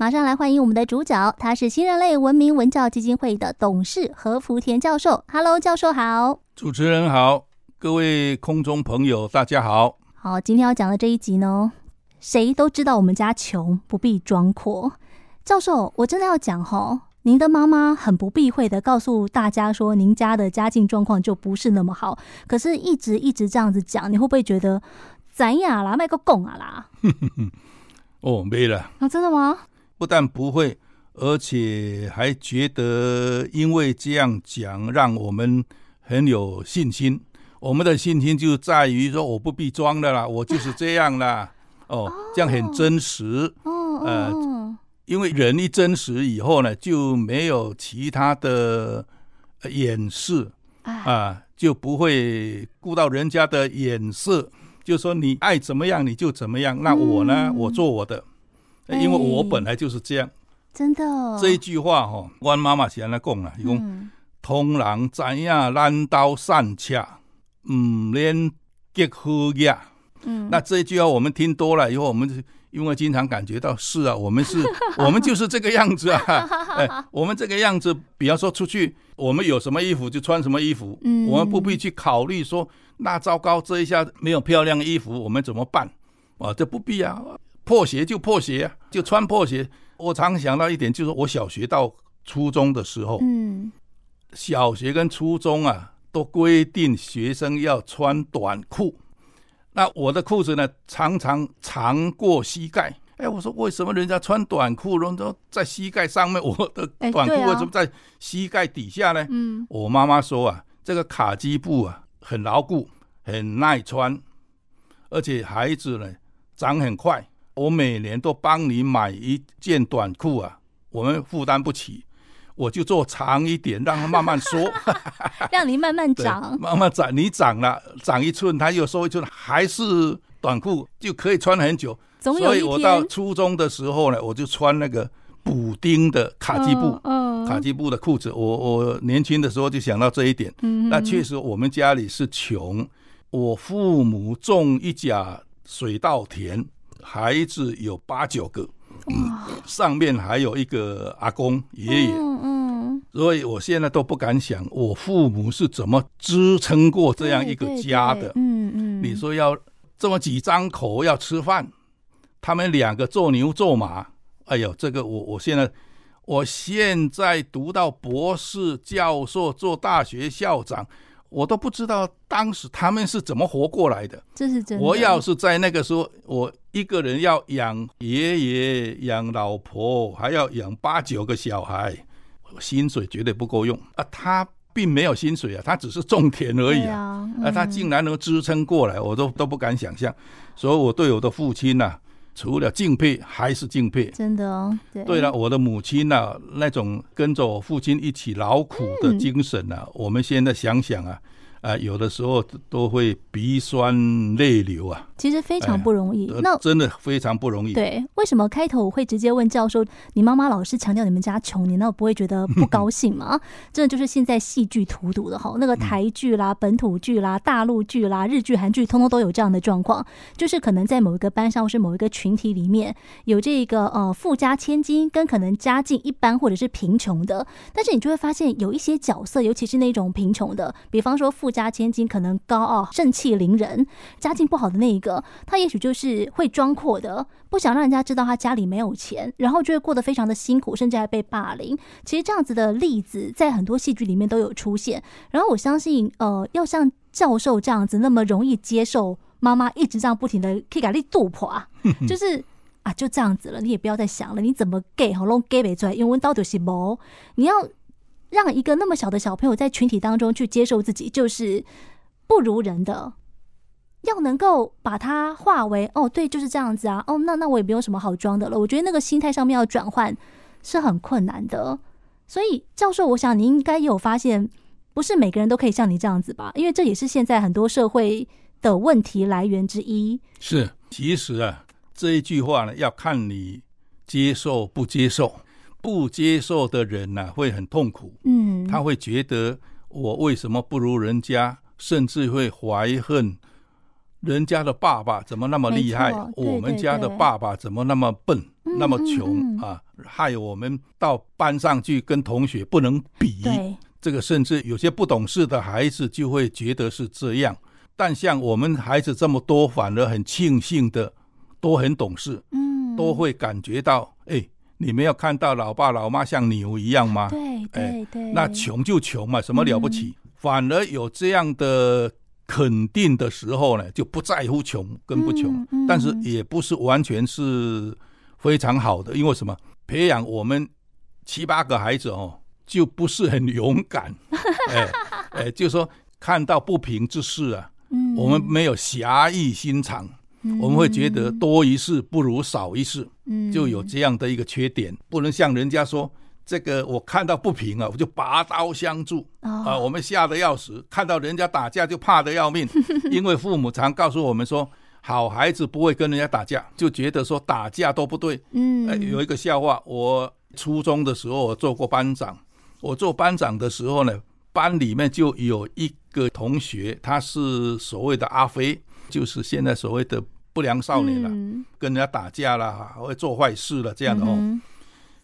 马上来欢迎我们的主角，他是新人类文明文教基金会的董事何福田教授。Hello，教授好。主持人好，各位空中朋友大家好。好，今天要讲的这一集呢，谁都知道我们家穷，不必装阔。教授，我真的要讲哈，您的妈妈很不避讳的告诉大家说，您家的家境状况就不是那么好，可是一直一直这样子讲，你会不会觉得咱呀啦，卖个拱啊啦？哦，没了。啊，真的吗？不但不会，而且还觉得，因为这样讲，让我们很有信心。我们的信心就在于说，我不必装的啦，我就是这样啦。哦，这样很真实。哦，呃，因为人一真实以后呢，就没有其他的掩饰啊，就不会顾到人家的眼色，就说你爱怎么样你就怎么样。那我呢，我做我的。因为我本来就是这样，真的。这一句话哈、哦，我妈妈是安怎讲啊，伊讲通人知影咱兜善恰，唔免结好呀。嗯，那这一句话我们听多了以后，我们因为经常感觉到是啊，我们是，我们就是这个样子啊。哎，我们这个样子，比方说出去，我们有什么衣服就穿什么衣服。嗯，我们不必去考虑说，那糟糕，这一下没有漂亮衣服，我们怎么办？啊，这不必啊。破鞋就破鞋啊，就穿破鞋。我常想到一点，就是我小学到初中的时候，嗯，小学跟初中啊，都规定学生要穿短裤。那我的裤子呢，常常长过膝盖。哎，我说为什么人家穿短裤，人都在膝盖上面，我的短裤为什么在膝盖底下呢？嗯，我妈妈说啊，这个卡基布啊，很牢固，很耐穿，而且孩子呢，长很快。我每年都帮你买一件短裤啊，我们负担不起，我就做长一点，让它慢慢缩，让你慢慢长，慢慢长。你长了，长一寸，它又缩一寸，还是短裤，就可以穿很久。所以我到初中的时候呢，我就穿那个补丁的卡其布，嗯，卡其布的裤子。我我年轻的时候就想到这一点。嗯，那确实我们家里是穷，我父母种一甲水稻田。孩子有八九个，嗯，上面还有一个阿公爷爷，嗯嗯，所以我现在都不敢想，我父母是怎么支撑过这样一个家的，嗯嗯。你说要这么几张口要吃饭，他们两个做牛做马，哎呦，这个我我现在，我现在读到博士教授，做大学校长。我都不知道当时他们是怎么活过来的。这是真的。我要是在那个时候，我一个人要养爷爷、养老婆，还要养八九个小孩，薪水绝对不够用啊！他并没有薪水啊，他只是种田而已啊，啊，嗯、啊，他竟然能支撑过来，我都都不敢想象。所以我对我的父亲呐、啊。除了敬佩还是敬佩，真的哦。对，对了，我的母亲呢、啊，那种跟着我父亲一起劳苦的精神呢、我们现在想想啊。啊，有的时候都会鼻酸泪流啊，其实非常不容易。那真的非常不容易。对，为什么开头我会直接问教授？你妈妈老是强调你们家穷，你难道不会觉得不高兴吗？真的就是现在戏剧荼毒的哈，那个台剧啦、本土剧啦、大陆剧啦、日剧、韩剧，通通都有这样的状况。就是可能在某一个班上或是某一个群体里面，有这个呃富家千金跟可能家境一般或者是贫穷的，但是你就会发现有一些角色，尤其是那种贫穷的，比方说富。家千金可能高傲、盛气凌人，家境不好的那一个，他也许就是会装阔的，不想让人家知道他家里没有钱，然后就会过得非常的辛苦，甚至还被霸凌。其实这样子的例子在很多戏剧里面都有出现。然后我相信，呃，要像教授这样子那么容易接受妈妈一直这样不停的可以给你度破啊，就是啊，就这样子了，你也不要再想了，你怎么给好拢给不出来，因为到底是无，你要。让一个那么小的小朋友在群体当中去接受自己，就是不如人的，要能够把它化为哦，对，就是这样子啊，哦，那那我也没有什么好装的了。我觉得那个心态上面要转换是很困难的。所以教授，我想你应该也有发现，不是每个人都可以像你这样子吧？因为这也是现在很多社会的问题来源之一。是，其实啊，这一句话呢，要看你接受不接受。不接受的人呢、啊，会很痛苦。嗯，他会觉得我为什么不如人家，甚至会怀恨人家的爸爸怎么那么厉害，我们家的爸爸怎么那么笨。那么穷啊，害我们到班上去跟同学不能比。这个甚至有些不懂事的孩子就会觉得是这样。但像我们孩子这么多，反而很庆幸的，都很懂事，嗯，都会感觉到，哎，你没有看到老爸老妈像牛一样吗？对对对，那穷就穷嘛，什么了不起？反而有这样的。肯定的时候呢，就不在乎穷跟不穷，嗯嗯、但是也不是完全是非常好的，因为什么？培养我们七八个孩子哦，就不是很勇敢，哎哎，就说看到不平之事啊，嗯、我们没有侠义心肠，嗯、我们会觉得多一事不如少一事，嗯、就有这样的一个缺点，不能像人家说。这个我看到不平啊，我就拔刀相助啊、呃！我们吓得要死，看到人家打架就怕得要命，因为父母常告诉我们说，好孩子不会跟人家打架，就觉得说打架都不对。嗯、呃，有一个笑话，我初中的时候我做过班长，我做班长的时候呢，班里面就有一个同学，他是所谓的阿飞，就是现在所谓的不良少年了，嗯、跟人家打架了，会做坏事了这样的哦。嗯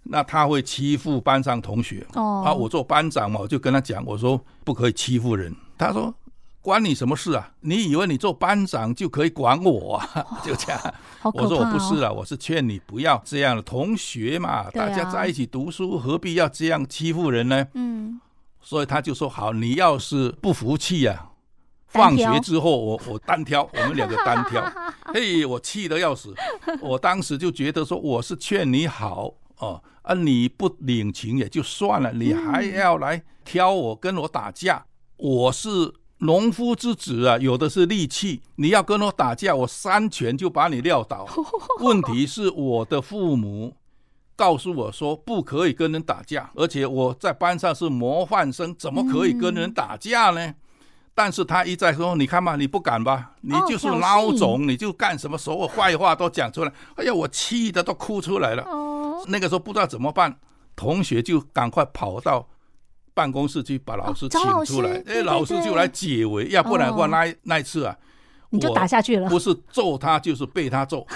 那他会欺负班上同学哦，啊，我做班长嘛，我就跟他讲，我说不可以欺负人。他说关你什么事啊？你以为你做班长就可以管我啊？哦、就这样。哦、我说我不是啊，我是劝你不要这样的。同学嘛，啊、大家在一起读书，何必要这样欺负人呢？嗯。所以他就说好，你要是不服气啊，放学之后我我单挑，我们两个单挑。嘿，我气得要死。我当时就觉得说我是劝你好哦。啊！你不领情也就算了，你还要来挑我跟我打架？我是农夫之子啊，有的是力气。你要跟我打架，我三拳就把你撂倒。问题是我的父母告诉我说不可以跟人打架，而且我在班上是模范生，怎么可以跟人打架呢？但是他一再说，你看嘛，你不敢吧？你就是孬种，你就干什么所有坏话都讲出来。哎呀，我气的都哭出来了。那个时候不知道怎么办，同学就赶快跑到办公室去把老师请出来，哎，老师就来解围，要不然的话那那一次啊，你就打下去了，不是揍他就是被他揍，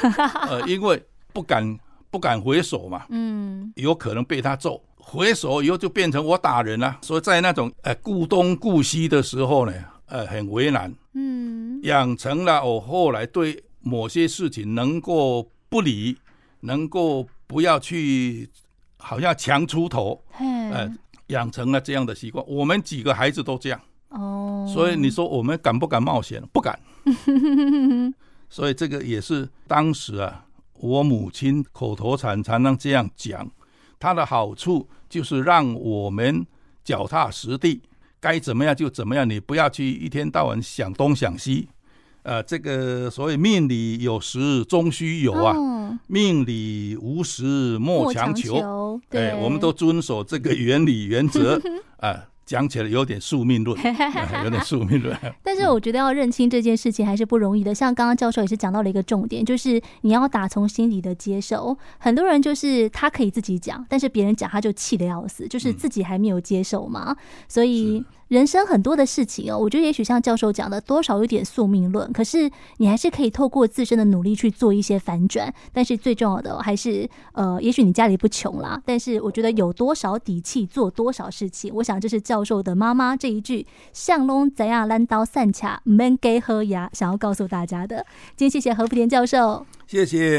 呃，因为不敢不敢回手嘛，嗯，有可能被他揍，回首以后就变成我打人了，所以在那种呃顾东顾西的时候呢，呃很为难，嗯，养成了我后来对某些事情能够不理，能够。不要去，好像强出头，呃，养成了这样的习惯。我们几个孩子都这样，哦，所以你说我们敢不敢冒险？不敢。所以这个也是当时啊，我母亲口头禅常常这样讲，它的好处就是让我们脚踏实地，该怎么样就怎么样，你不要去一天到晚想东想西。呃，这个所谓命里有时终须有啊，哦、命里无时莫强求。强求对、哎，我们都遵守这个原理原则 啊。呃讲起来有点宿命论，有点宿命论。但是我觉得要认清这件事情还是不容易的。像刚刚教授也是讲到了一个重点，就是你要打从心里的接受。很多人就是他可以自己讲，但是别人讲他就气得要死，就是自己还没有接受嘛。所以人生很多的事情哦，我觉得也许像教授讲的，多少有点宿命论。可是你还是可以透过自身的努力去做一些反转。但是最重要的还是，呃，也许你家里不穷啦，但是我觉得有多少底气做多少事情。我想这是教。授的妈妈这一句“向龙怎样拦刀散卡，门给喝牙”，想要告诉大家的。今天谢谢何福田教授，谢谢。